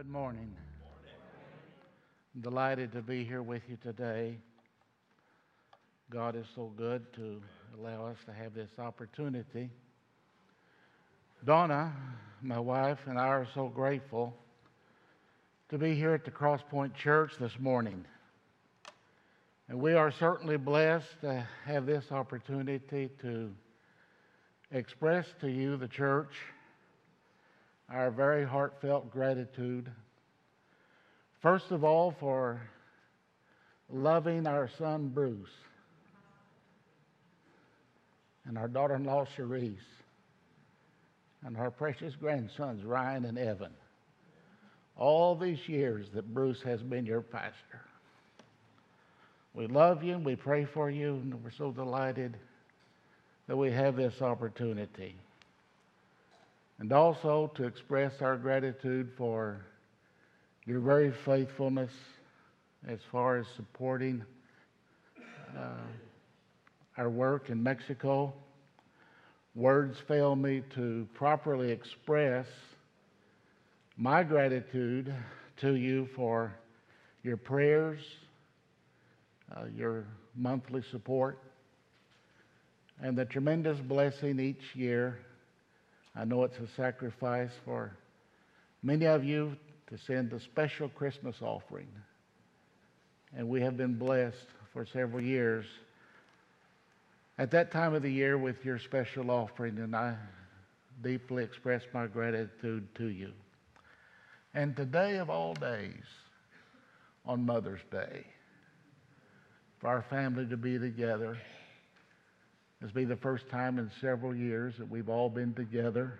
Good morning. I'm delighted to be here with you today. God is so good to allow us to have this opportunity. Donna, my wife, and I are so grateful to be here at the CrossPoint Church this morning. And we are certainly blessed to have this opportunity to express to you, the church, our very heartfelt gratitude. First of all, for loving our son Bruce and our daughter in law Cherise and our precious grandsons Ryan and Evan. All these years that Bruce has been your pastor. We love you and we pray for you, and we're so delighted that we have this opportunity. And also to express our gratitude for your very faithfulness as far as supporting uh, our work in Mexico. Words fail me to properly express my gratitude to you for your prayers, uh, your monthly support, and the tremendous blessing each year. I know it's a sacrifice for many of you to send a special Christmas offering. And we have been blessed for several years at that time of the year with your special offering, and I deeply express my gratitude to you. And today of all days, on Mother's Day, for our family to be together. This will be the first time in several years that we've all been together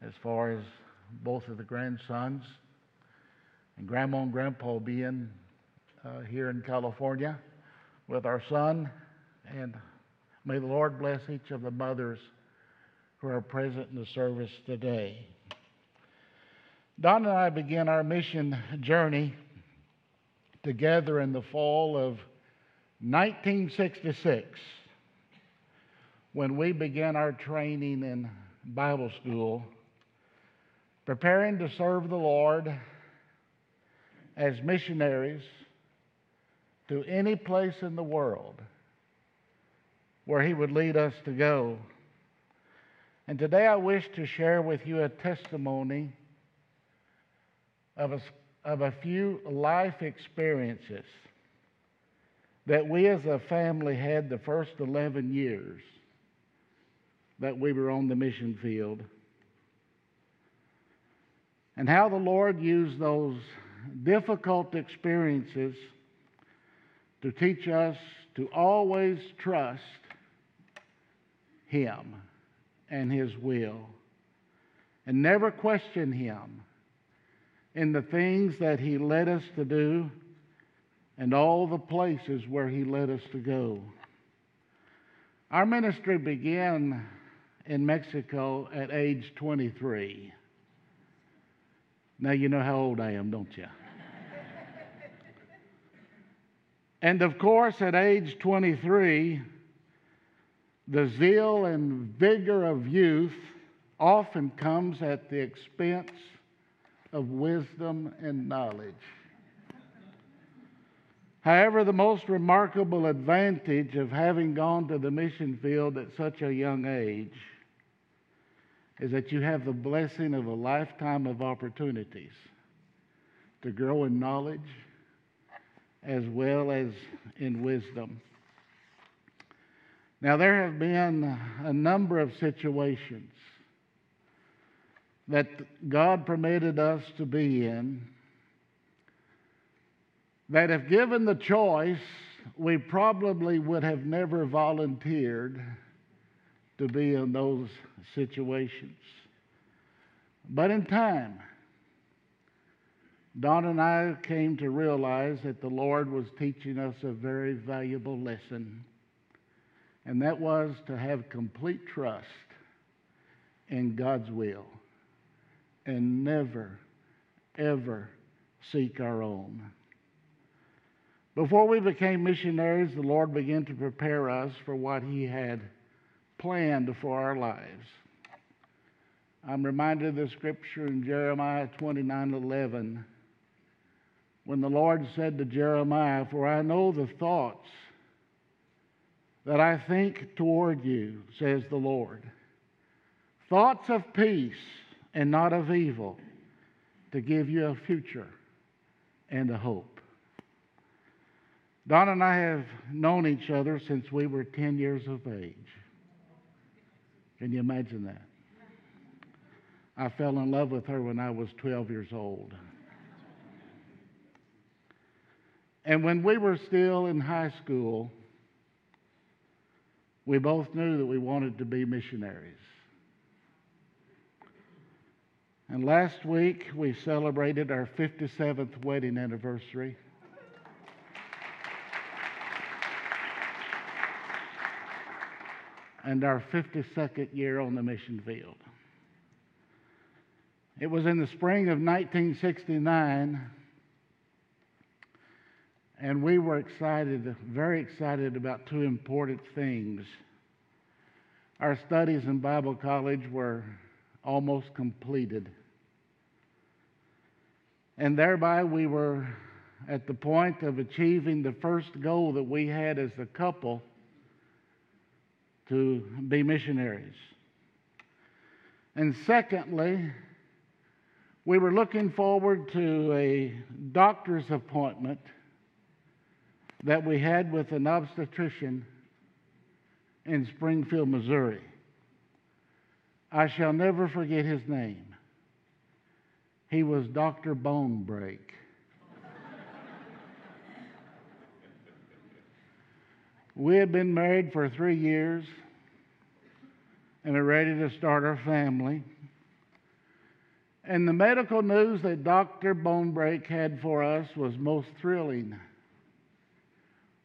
as far as both of the grandsons and grandma and grandpa being uh, here in California with our son. And may the Lord bless each of the mothers who are present in the service today. Don and I began our mission journey together in the fall of 1966 when we began our training in Bible school, preparing to serve the Lord as missionaries to any place in the world where He would lead us to go. And today I wish to share with you a testimony of a, of a few life experiences that we as a family had the first 11 years that we were on the mission field. And how the Lord used those difficult experiences to teach us to always trust Him and His will and never question Him in the things that He led us to do and all the places where He led us to go. Our ministry began in Mexico at age 23. Now you know how old I am, don't you? and of course, at age 23, the zeal and vigor of youth often comes at the expense of wisdom and knowledge. However, the most remarkable advantage of having gone to the mission field at such a young age is that you have the blessing of a lifetime of opportunities to grow in knowledge as well as in wisdom. Now, there have been a number of situations that God permitted us to be in that if given the choice, we probably would have never volunteered to be in those situations. But in time, Don and I came to realize that the Lord was teaching us a very valuable lesson, and that was to have complete trust in God's will and never, ever seek our own. Before we became missionaries, the Lord began to prepare us for what He had planned for our lives. I'm reminded of the scripture in Jeremiah 29 11 when the Lord said to Jeremiah, For I know the thoughts that I think toward you, says the Lord. Thoughts of peace and not of evil, to give you a future and a hope. Don and I have known each other since we were 10 years of age. Can you imagine that? I fell in love with her when I was 12 years old. And when we were still in high school, we both knew that we wanted to be missionaries. And last week we celebrated our 57th wedding anniversary. And our 52nd year on the mission field. It was in the spring of 1969, and we were excited, very excited about two important things. Our studies in Bible college were almost completed. And thereby we were at the point of achieving the first goal that we had as a couple to be missionaries. And secondly, we were looking forward to a doctor's appointment that we had with an obstetrician in Springfield, Missouri. I shall never forget his name. He was Dr. Bonebreak. we had been married for three years and are ready to start our family. And the medical news that Dr. Bonebreak had for us was most thrilling.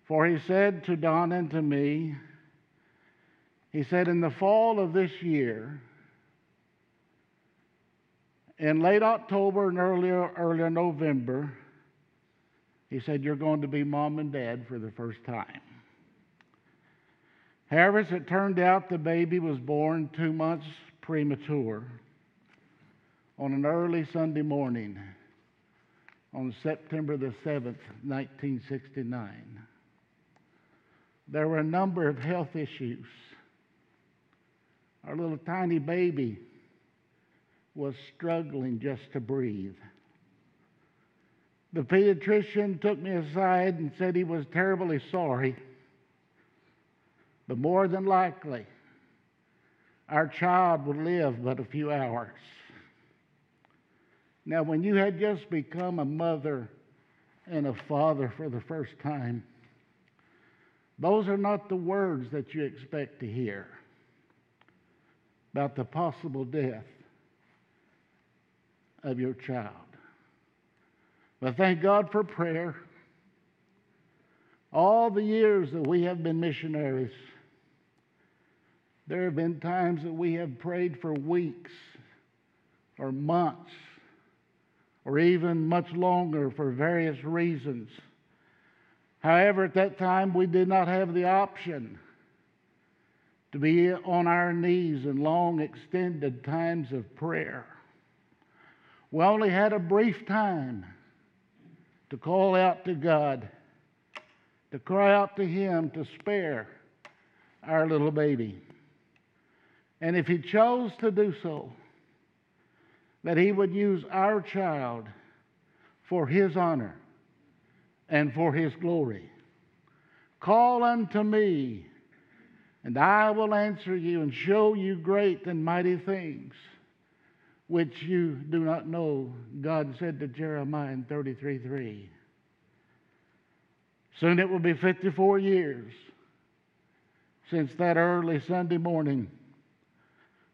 For he said to Don and to me, he said, in the fall of this year, in late October and earlier, earlier November, he said, You're going to be mom and dad for the first time. However, as it turned out, the baby was born two months premature on an early Sunday morning on September the 7th, 1969. There were a number of health issues. Our little tiny baby was struggling just to breathe. The pediatrician took me aside and said he was terribly sorry, but more than likely, our child would live but a few hours. Now, when you had just become a mother and a father for the first time, those are not the words that you expect to hear about the possible death of your child. But thank God for prayer. All the years that we have been missionaries, there have been times that we have prayed for weeks or months or even much longer for various reasons. However, at that time, we did not have the option to be on our knees in long, extended times of prayer. We only had a brief time to call out to God, to cry out to Him to spare our little baby. And if He chose to do so, that He would use our child for His honor and for His glory. Call unto me, and I will answer you and show you great and mighty things which you do not know, God said to Jeremiah in 33 3. Soon it will be 54 years since that early Sunday morning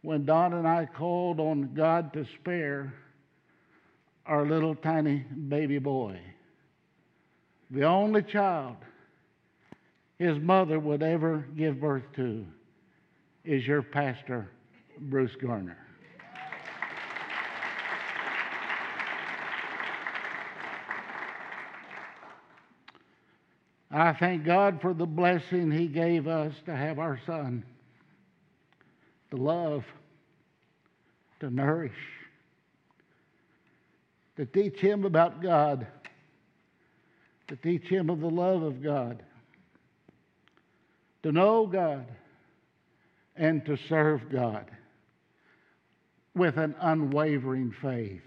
when Don and I called on God to spare our little tiny baby boy, the only child his mother would ever give birth to is your pastor, Bruce Garner. I thank God for the blessing He gave us to have our son, to love, to nourish, to teach him about God, to teach him of the love of God, to know God, and to serve God with an unwavering faith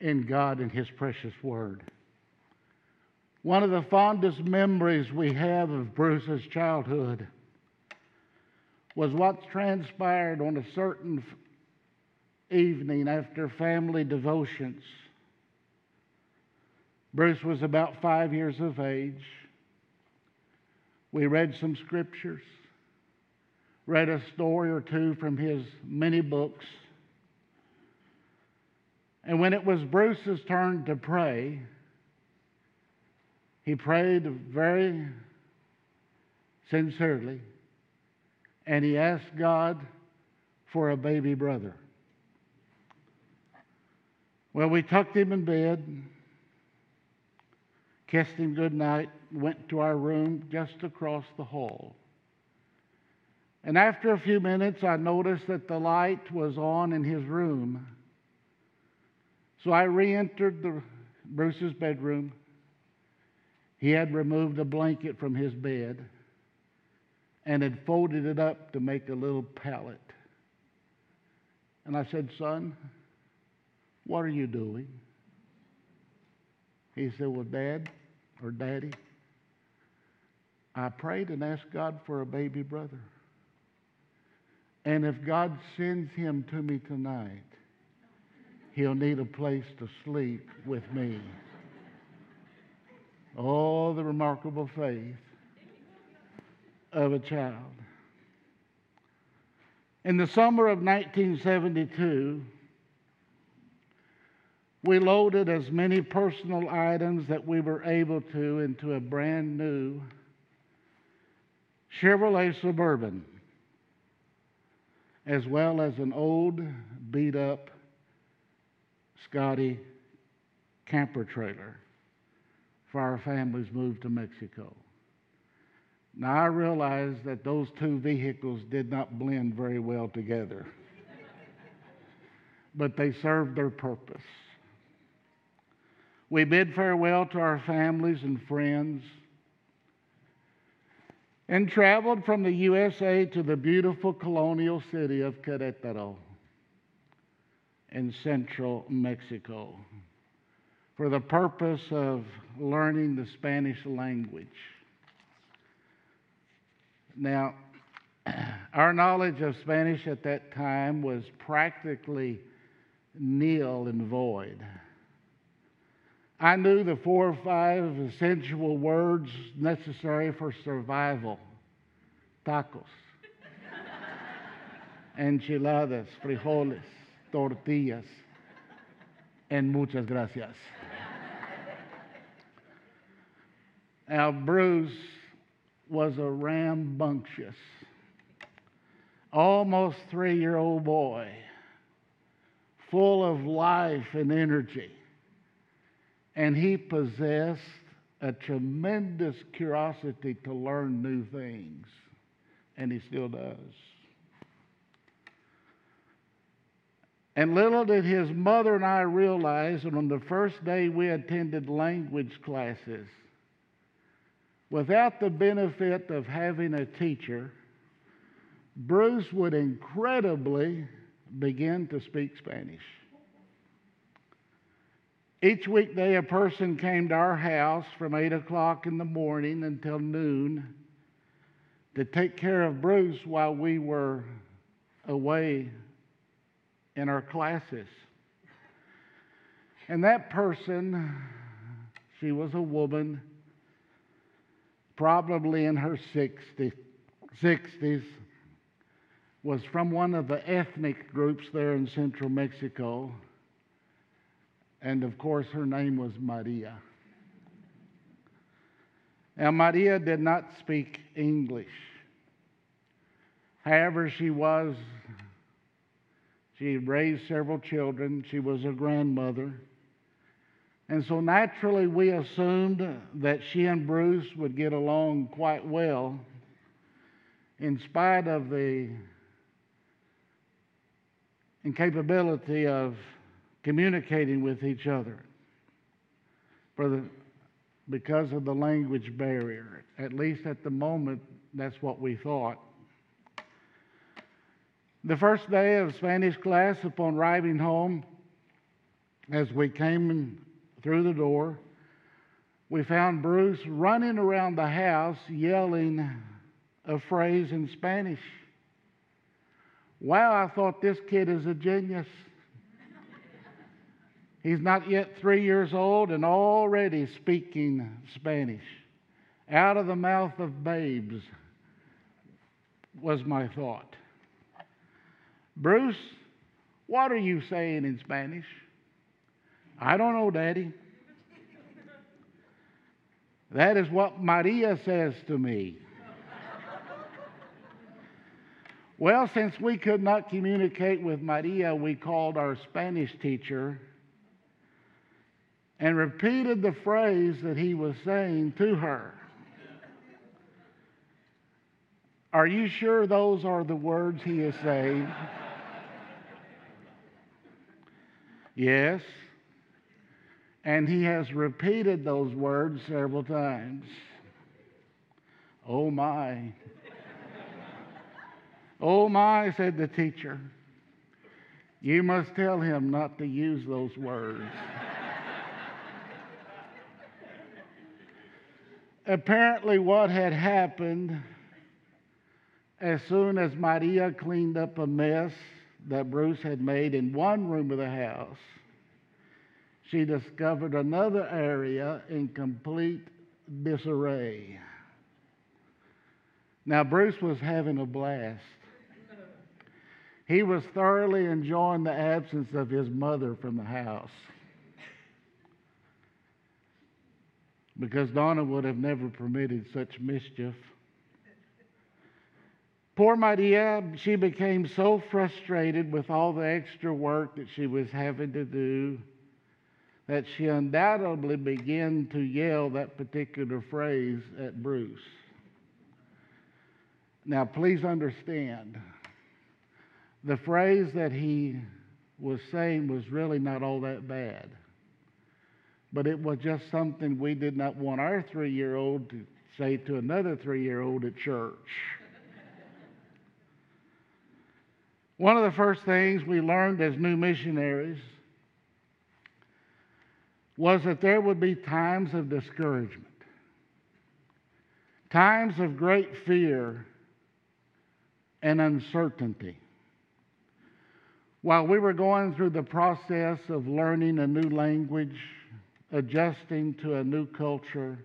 in God and His precious Word. One of the fondest memories we have of Bruce's childhood was what transpired on a certain evening after family devotions. Bruce was about five years of age. We read some scriptures, read a story or two from his many books. And when it was Bruce's turn to pray, he prayed very sincerely and he asked God for a baby brother. Well, we tucked him in bed, kissed him good night, went to our room just across the hall. And after a few minutes, I noticed that the light was on in his room. So I re entered the, Bruce's bedroom. He had removed a blanket from his bed and had folded it up to make a little pallet. And I said, Son, what are you doing? He said, Well, Dad or Daddy, I prayed and asked God for a baby brother. And if God sends him to me tonight, he'll need a place to sleep with me. Oh, the remarkable faith of a child. In the summer of 1972, we loaded as many personal items that we were able to into a brand new Chevrolet Suburban, as well as an old, beat up Scotty camper trailer for our family's move to Mexico. Now, I realize that those two vehicles did not blend very well together, but they served their purpose. We bid farewell to our families and friends and traveled from the USA to the beautiful colonial city of Querétaro in central Mexico for the purpose of learning the Spanish language. Now, our knowledge of Spanish at that time was practically nil and void. I knew the four or five essential words necessary for survival tacos, enchiladas, frijoles, tortillas, and muchas gracias. Now, Bruce was a rambunctious, almost three year old boy, full of life and energy. And he possessed a tremendous curiosity to learn new things, and he still does. And little did his mother and I realize that on the first day we attended language classes, without the benefit of having a teacher, Bruce would incredibly begin to speak Spanish. Each weekday, a person came to our house from 8 o'clock in the morning until noon to take care of Bruce while we were away in our classes. And that person, she was a woman, probably in her 60s, 60s, was from one of the ethnic groups there in central Mexico. And of course, her name was Maria. Now, Maria did not speak English. However, she was, she raised several children. She was a grandmother. And so naturally, we assumed that she and Bruce would get along quite well, in spite of the incapability of communicating with each other for the, because of the language barrier. At least at the moment, that's what we thought. The first day of Spanish class, upon arriving home, as we came through the door, we found Bruce running around the house yelling a phrase in Spanish. Wow, I thought this kid is a genius. He's not yet three years old and already speaking Spanish. Out of the mouth of babes, was my thought. Bruce, what are you saying in Spanish? I don't know, Daddy. That is what Maria says to me. well, since we could not communicate with Maria, we called our Spanish teacher and repeated the phrase that he was saying to her. Are you sure those are the words he is saying? yes. And he has repeated those words several times. Oh my. oh my, said the teacher. You must tell him not to use those words. Apparently, what had happened as soon as Maria cleaned up a mess that Bruce had made in one room of the house, she discovered another area in complete disarray. Now, Bruce was having a blast. He was thoroughly enjoying the absence of his mother from the house. Because Donna would have never permitted such mischief. Poor Maria, she became so frustrated with all the extra work that she was having to do that she undoubtedly began to yell that particular phrase at Bruce. Now, please understand, the phrase that he was saying was really not all that bad. But it was just something we did not want our three year old to say to another three year old at church. One of the first things we learned as new missionaries was that there would be times of discouragement, times of great fear and uncertainty. While we were going through the process of learning a new language, adjusting to a new culture,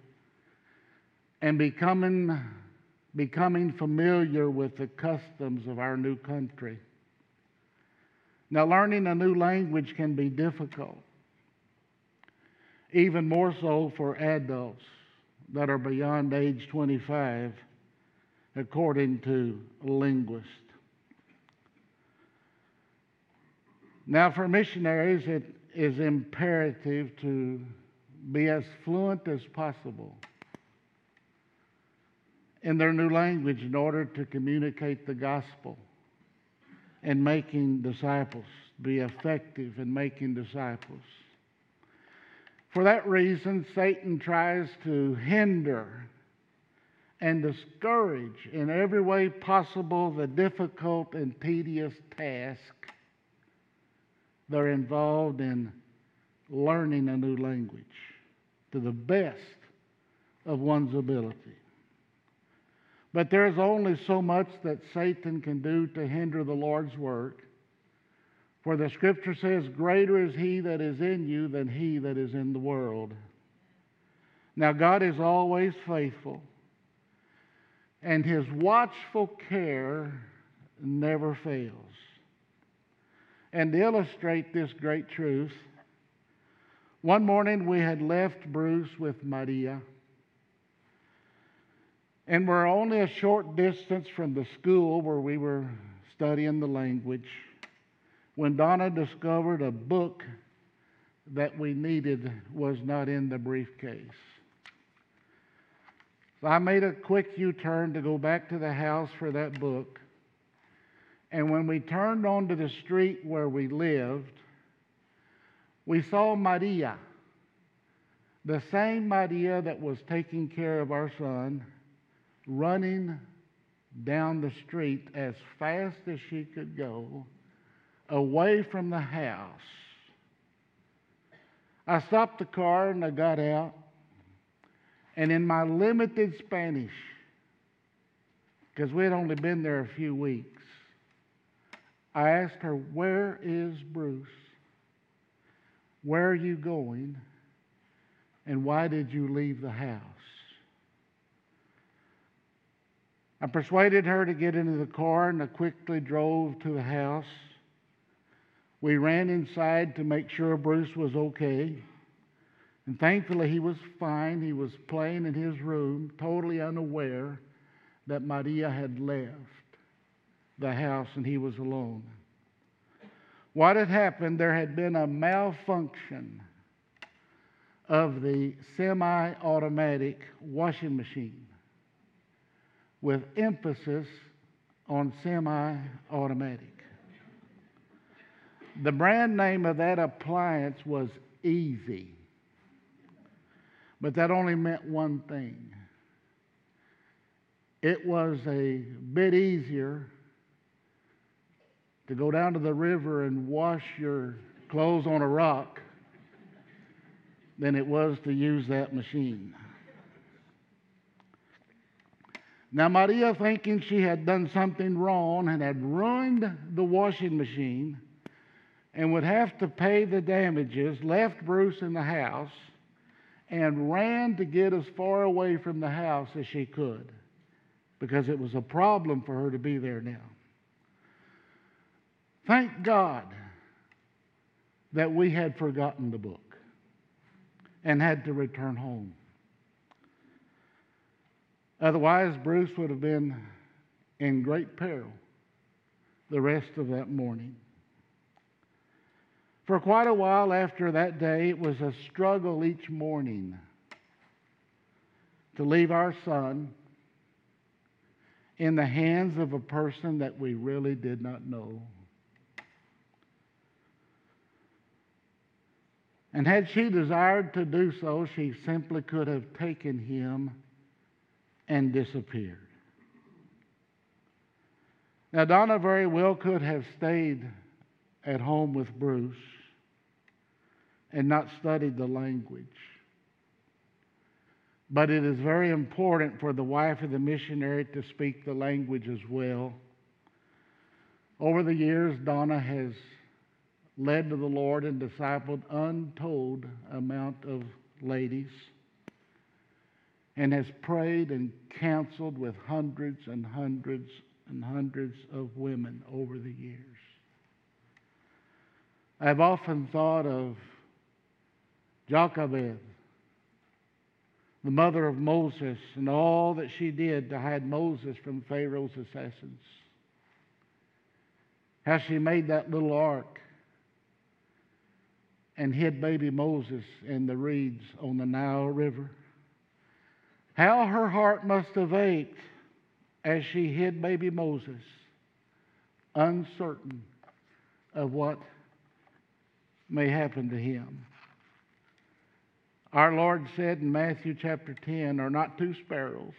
and becoming, becoming familiar with the customs of our new country. Now, learning a new language can be difficult even more so for adults that are beyond age 25, according to linguists. Now, for missionaries, it is imperative to be as fluent as possible in their new language in order to communicate the gospel and making disciples, be effective in making disciples. For that reason, Satan tries to hinder and discourage in every way possible the difficult and tedious task they're involved in learning a new language to the best of one's ability. But there's only so much that Satan can do to hinder the Lord's work. For the scripture says, Greater is he that is in you than he that is in the world. Now, God is always faithful, and his watchful care never fails. And to illustrate this great truth, one morning we had left Bruce with Maria, and we're only a short distance from the school where we were studying the language when Donna discovered a book that we needed was not in the briefcase. So I made a quick U turn to go back to the house for that book. And when we turned onto the street where we lived, we saw Maria, the same Maria that was taking care of our son, running down the street as fast as she could go, away from the house. I stopped the car and I got out, and in my limited Spanish, because we had only been there a few weeks, I asked her, Where is Bruce? Where are you going? And why did you leave the house? I persuaded her to get into the car and I quickly drove to the house. We ran inside to make sure Bruce was okay. And thankfully, he was fine. He was playing in his room, totally unaware that Maria had left the house and he was alone. What had happened, there had been a malfunction of the semi automatic washing machine with emphasis on semi automatic. The brand name of that appliance was Easy, but that only meant one thing it was a bit easier to go down to the river and wash your clothes on a rock than it was to use that machine. Now, Maria, thinking she had done something wrong and had ruined the washing machine and would have to pay the damages, left Bruce in the house and ran to get as far away from the house as she could because it was a problem for her to be there now. Thank God that we had forgotten the book and had to return home. Otherwise, Bruce would have been in great peril the rest of that morning. For quite a while after that day, it was a struggle each morning to leave our son in the hands of a person that we really did not know. And had she desired to do so, she simply could have taken him and disappeared. Now, Donna very well could have stayed at home with Bruce and not studied the language. But it is very important for the wife of the missionary to speak the language as well. Over the years, Donna has led to the Lord and discipled untold amount of ladies and has prayed and counseled with hundreds and hundreds and hundreds of women over the years. I've often thought of Jochebed, the mother of Moses, and all that she did to hide Moses from Pharaoh's assassins. How she made that little ark and hid baby Moses in the reeds on the Nile River. How her heart must have ached as she hid baby Moses, uncertain of what may happen to him. Our Lord said in Matthew chapter 10, are not two sparrows.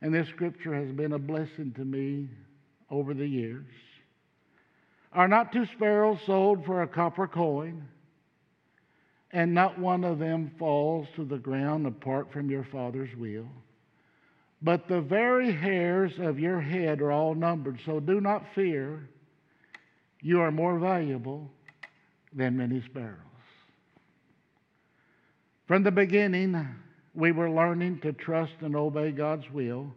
And this scripture has been a blessing to me over the years. Are not two sparrows sold for a copper coin? and not one of them falls to the ground apart from your Father's will. But the very hairs of your head are all numbered, so do not fear. You are more valuable than many sparrows. From the beginning, we were learning to trust and obey God's will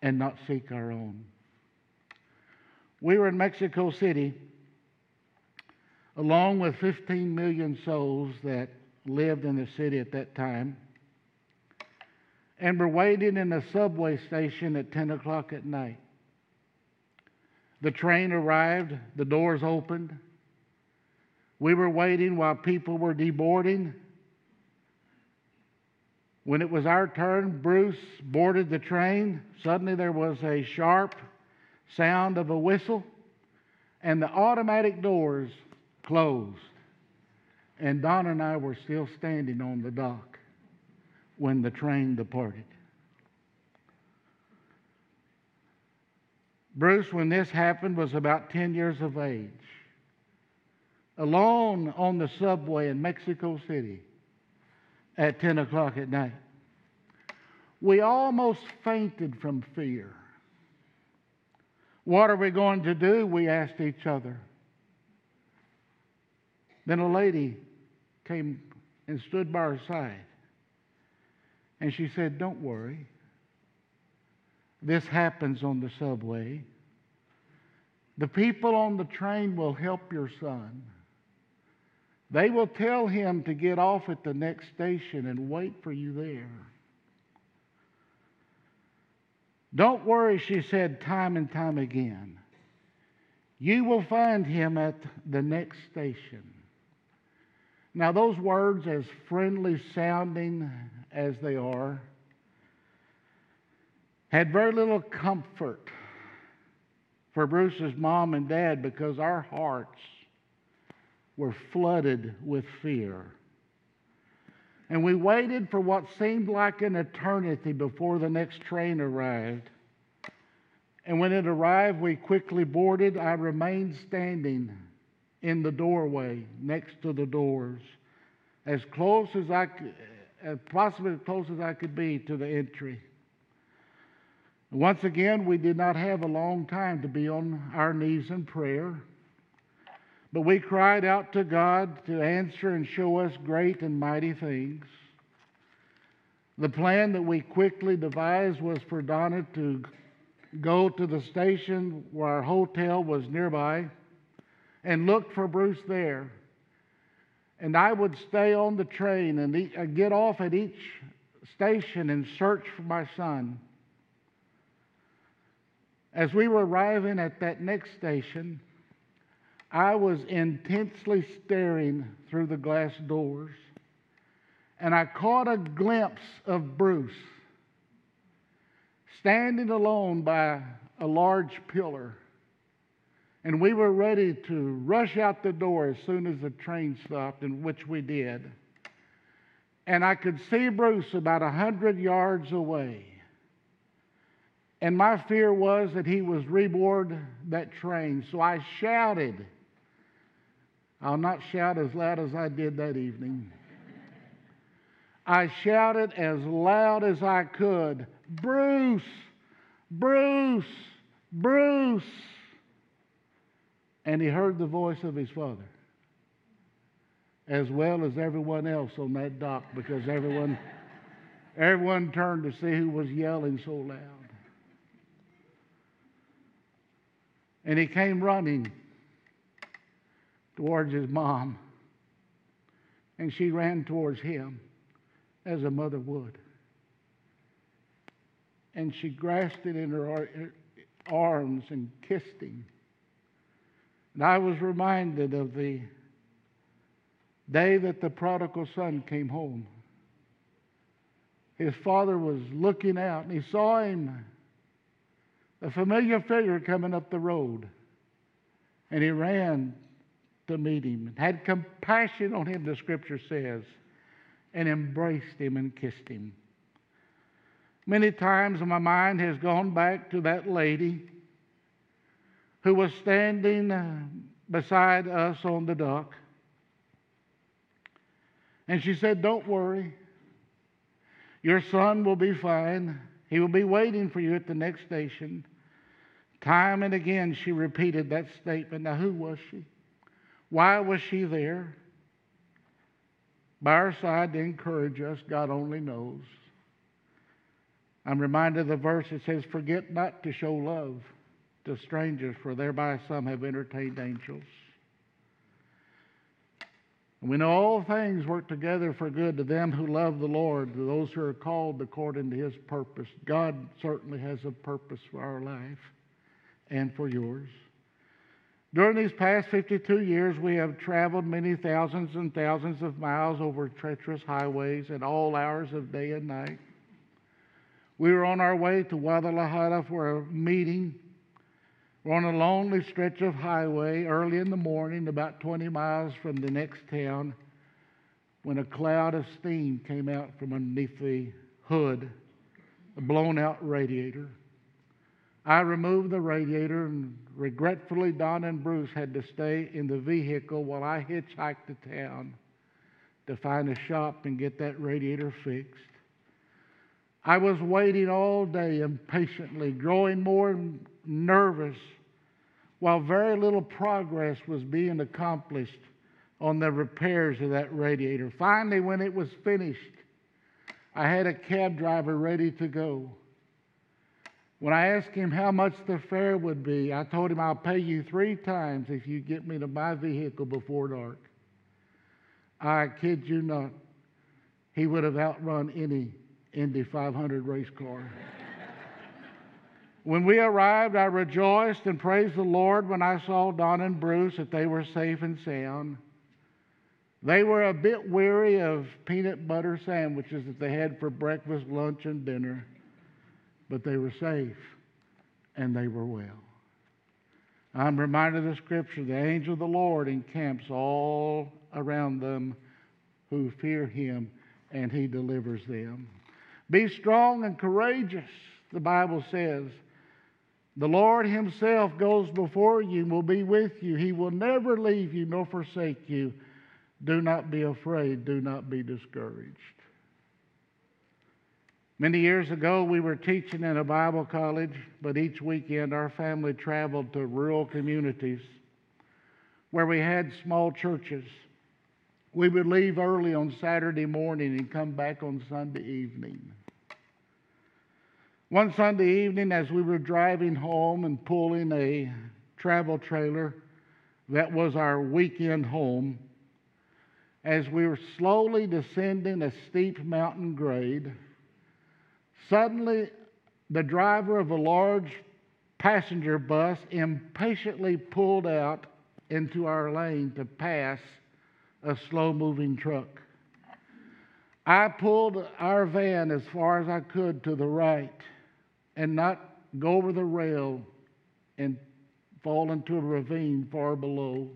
and not seek our own. We were in Mexico City along with 15 million souls that lived in the city at that time, and were waiting in a subway station at 10 o'clock at night. The train arrived, the doors opened. We were waiting while people were deboarding. When it was our turn, Bruce boarded the train. Suddenly there was a sharp sound of a whistle, and the automatic doors closed. And Don and I were still standing on the dock when the train departed. Bruce, when this happened, was about 10 years of age, alone on the subway in Mexico City at 10 o'clock at night. We almost fainted from fear. What are we going to do? We asked each other. Then a lady came and stood by our side. And she said, Don't worry. This happens on the subway. The people on the train will help your son. They will tell him to get off at the next station and wait for you there. Don't worry, she said time and time again. You will find him at the next station. Now, those words, as friendly sounding as they are, had very little comfort for Bruce's mom and dad because our hearts were flooded with fear. And we waited for what seemed like an eternity before the next train arrived. And when it arrived, we quickly boarded. I remained standing in the doorway next to the doors, as close as I could, possibly as close as I could be to the entry. Once again, we did not have a long time to be on our knees in prayer, but we cried out to God to answer and show us great and mighty things. The plan that we quickly devised was for Donna to go to the station where our hotel was nearby and look for Bruce there. And I would stay on the train and uh, get off at each station and search for my son. As we were arriving at that next station, I was intensely staring through the glass doors, and I caught a glimpse of Bruce standing alone by a large pillar. And we were ready to rush out the door as soon as the train stopped, and which we did. And I could see Bruce about a hundred yards away. And my fear was that he was reboard that train. So I shouted. I'll not shout as loud as I did that evening. I shouted as loud as I could Bruce, Bruce, Bruce. And he heard the voice of his father, as well as everyone else on that dock, because everyone, everyone turned to see who was yelling so loud. And he came running towards his mom. And she ran towards him as a mother would. And she grasped it in her arms and kissed him. And I was reminded of the day that the prodigal son came home. His father was looking out and he saw him a familiar figure coming up the road. And he ran to meet him and had compassion on him, the scripture says, and embraced him and kissed him. Many times my mind has gone back to that lady who was standing uh, beside us on the dock. And she said, Don't worry. Your son will be fine. He will be waiting for you at the next station. Time and again she repeated that statement. Now, who was she? Why was she there? By our side to encourage us, God only knows. I'm reminded of the verse that says, Forget not to show love to strangers, for thereby some have entertained angels. And we know all things work together for good to them who love the Lord, to those who are called according to his purpose. God certainly has a purpose for our life and for yours. During these past 52 years, we have traveled many thousands and thousands of miles over treacherous highways at all hours of day and night. We were on our way to Guadalajara for a meeting We're on a lonely stretch of highway early in the morning, about 20 miles from the next town, when a cloud of steam came out from underneath the hood, a blown out radiator. I removed the radiator, and regretfully, Don and Bruce had to stay in the vehicle while I hitchhiked to town to find a shop and get that radiator fixed. I was waiting all day impatiently, growing more nervous, while very little progress was being accomplished on the repairs of that radiator. Finally, when it was finished, I had a cab driver ready to go. When I asked him how much the fare would be, I told him I'll pay you three times if you get me to my vehicle before dark. I kid you not, he would have outrun any Indy 500 race car. when we arrived, I rejoiced and praised the Lord when I saw Don and Bruce that they were safe and sound. They were a bit weary of peanut butter sandwiches that they had for breakfast, lunch, and dinner, but they were safe and they were well. I'm reminded of the scripture the angel of the Lord encamps all around them who fear him, and he delivers them. Be strong and courageous, the Bible says. The Lord Himself goes before you and will be with you. He will never leave you nor forsake you. Do not be afraid. Do not be discouraged. Many years ago, we were teaching in a Bible college, but each weekend our family traveled to rural communities where we had small churches. We would leave early on Saturday morning and come back on Sunday evening. One Sunday evening, as we were driving home and pulling a travel trailer that was our weekend home, as we were slowly descending a steep mountain grade, suddenly the driver of a large passenger bus impatiently pulled out into our lane to pass a slow moving truck. I pulled our van as far as I could to the right and not go over the rail and fall into a ravine far below.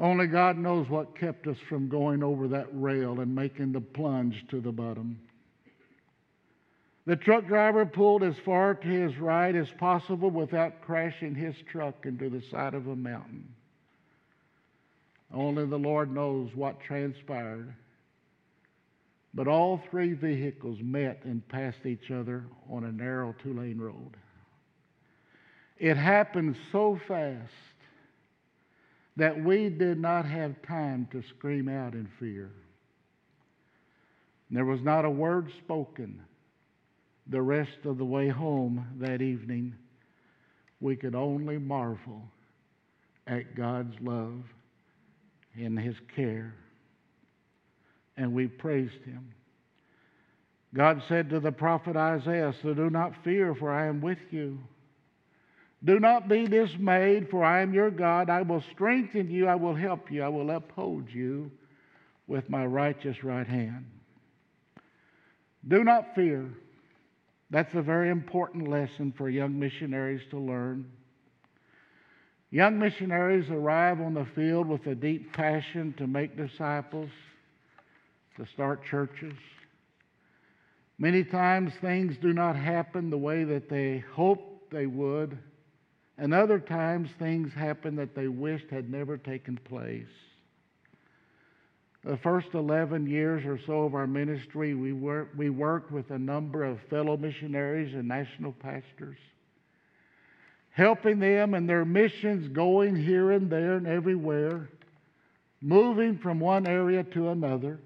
Only God knows what kept us from going over that rail and making the plunge to the bottom. The truck driver pulled as far to his right as possible without crashing his truck into the side of a mountain. Only the Lord knows what transpired. But all three vehicles met and passed each other on a narrow two lane road. It happened so fast that we did not have time to scream out in fear. There was not a word spoken the rest of the way home that evening. We could only marvel at God's love and His care and we praised him. God said to the prophet Isaiah, So do not fear, for I am with you. Do not be dismayed, for I am your God. I will strengthen you, I will help you, I will uphold you with my righteous right hand. Do not fear. That's a very important lesson for young missionaries to learn. Young missionaries arrive on the field with a deep passion to make disciples to start churches. Many times things do not happen the way that they hoped they would, and other times things happen that they wished had never taken place. The first 11 years or so of our ministry, we, work, we worked with a number of fellow missionaries and national pastors, helping them in their missions, going here and there and everywhere, moving from one area to another.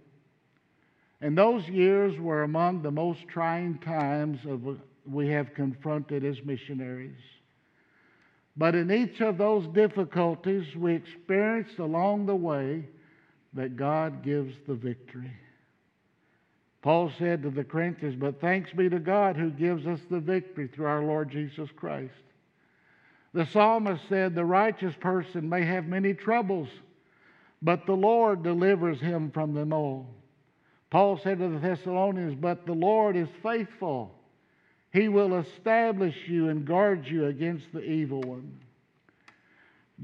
And those years were among the most trying times of, we have confronted as missionaries. But in each of those difficulties, we experienced along the way that God gives the victory. Paul said to the Corinthians, But thanks be to God who gives us the victory through our Lord Jesus Christ. The psalmist said, The righteous person may have many troubles, but the Lord delivers him from them all. Paul said to the Thessalonians, But the Lord is faithful. He will establish you and guard you against the evil one.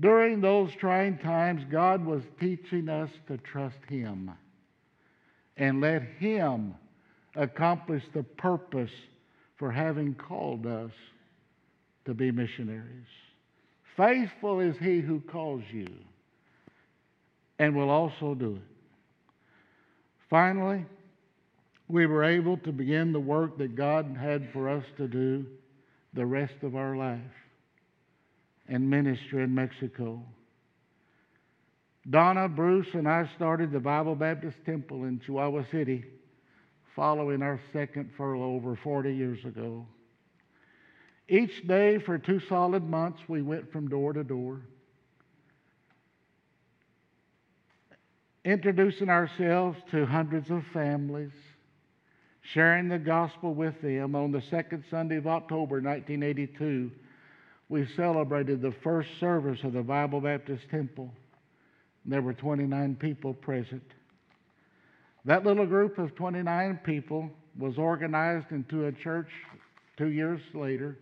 During those trying times, God was teaching us to trust Him and let Him accomplish the purpose for having called us to be missionaries. Faithful is He who calls you and will also do it. Finally, we were able to begin the work that God had for us to do the rest of our life and ministry in Mexico. Donna, Bruce, and I started the Bible Baptist Temple in Chihuahua City following our second furlough over 40 years ago. Each day for two solid months, we went from door to door, introducing ourselves to hundreds of families, sharing the gospel with them. On the second Sunday of October 1982, we celebrated the first service of the Bible Baptist Temple. There were 29 people present. That little group of 29 people was organized into a church two years later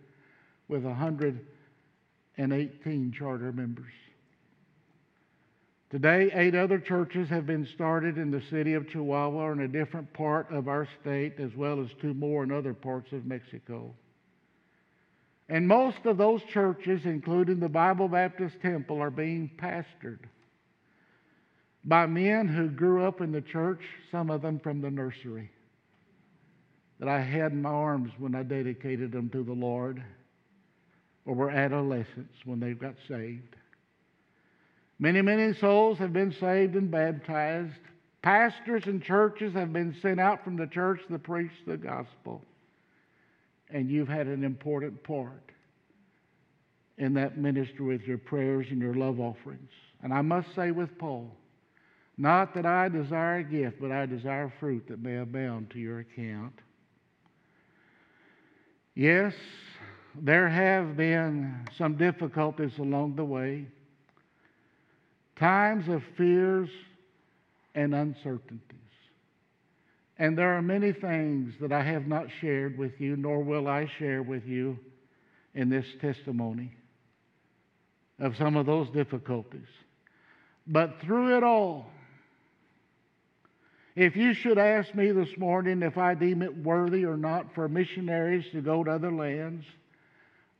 with 118 charter members. Today, eight other churches have been started in the city of Chihuahua in a different part of our state, as well as two more in other parts of Mexico. And most of those churches, including the Bible Baptist Temple, are being pastored by men who grew up in the church, some of them from the nursery, that I had in my arms when I dedicated them to the Lord, or were adolescents when they got saved. Many, many souls have been saved and baptized. Pastors and churches have been sent out from the church to preach the gospel and you've had an important part in that ministry with your prayers and your love offerings. And I must say with Paul, not that I desire a gift, but I desire fruit that may abound to your account. Yes, there have been some difficulties along the way, times of fears and uncertainties. And there are many things that I have not shared with you, nor will I share with you in this testimony of some of those difficulties. But through it all, if you should ask me this morning if I deem it worthy or not for missionaries to go to other lands,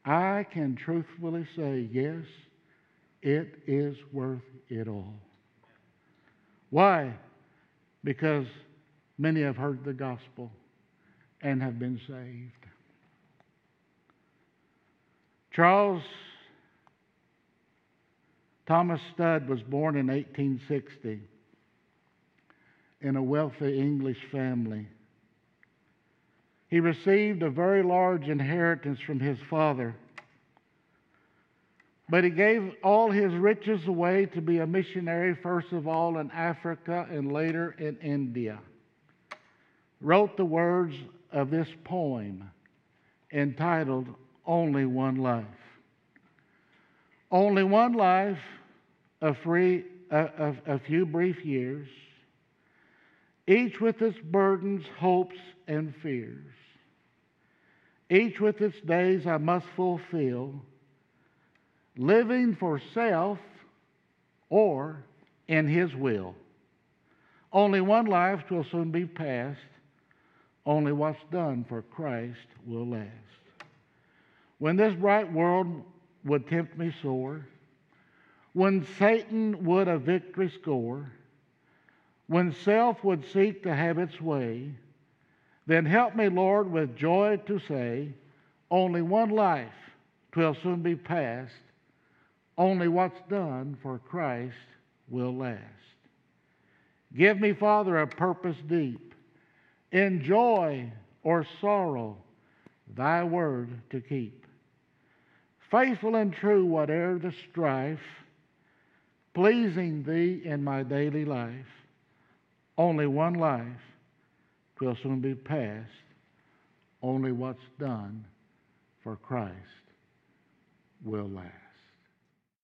I can truthfully say, yes, it is worth it all. Why? Because Many have heard the gospel and have been saved. Charles Thomas Studd was born in 1860 in a wealthy English family. He received a very large inheritance from his father, but he gave all his riches away to be a missionary, first of all in Africa and later in India wrote the words of this poem entitled Only One Life. Only one life, a, free, a, a, a few brief years, each with its burdens, hopes, and fears. Each with its days I must fulfill, living for self or in His will. Only one life will soon be past, only what's done for Christ will last. When this bright world would tempt me sore, when Satan would a victory score, when self would seek to have its way, then help me, Lord, with joy to say, only one life, twill soon be past, only what's done for Christ will last. Give me, Father, a purpose deep in joy or sorrow, thy word to keep. Faithful and true, whate'er the strife, pleasing thee in my daily life. Only one life will soon be past, only what's done for Christ will last.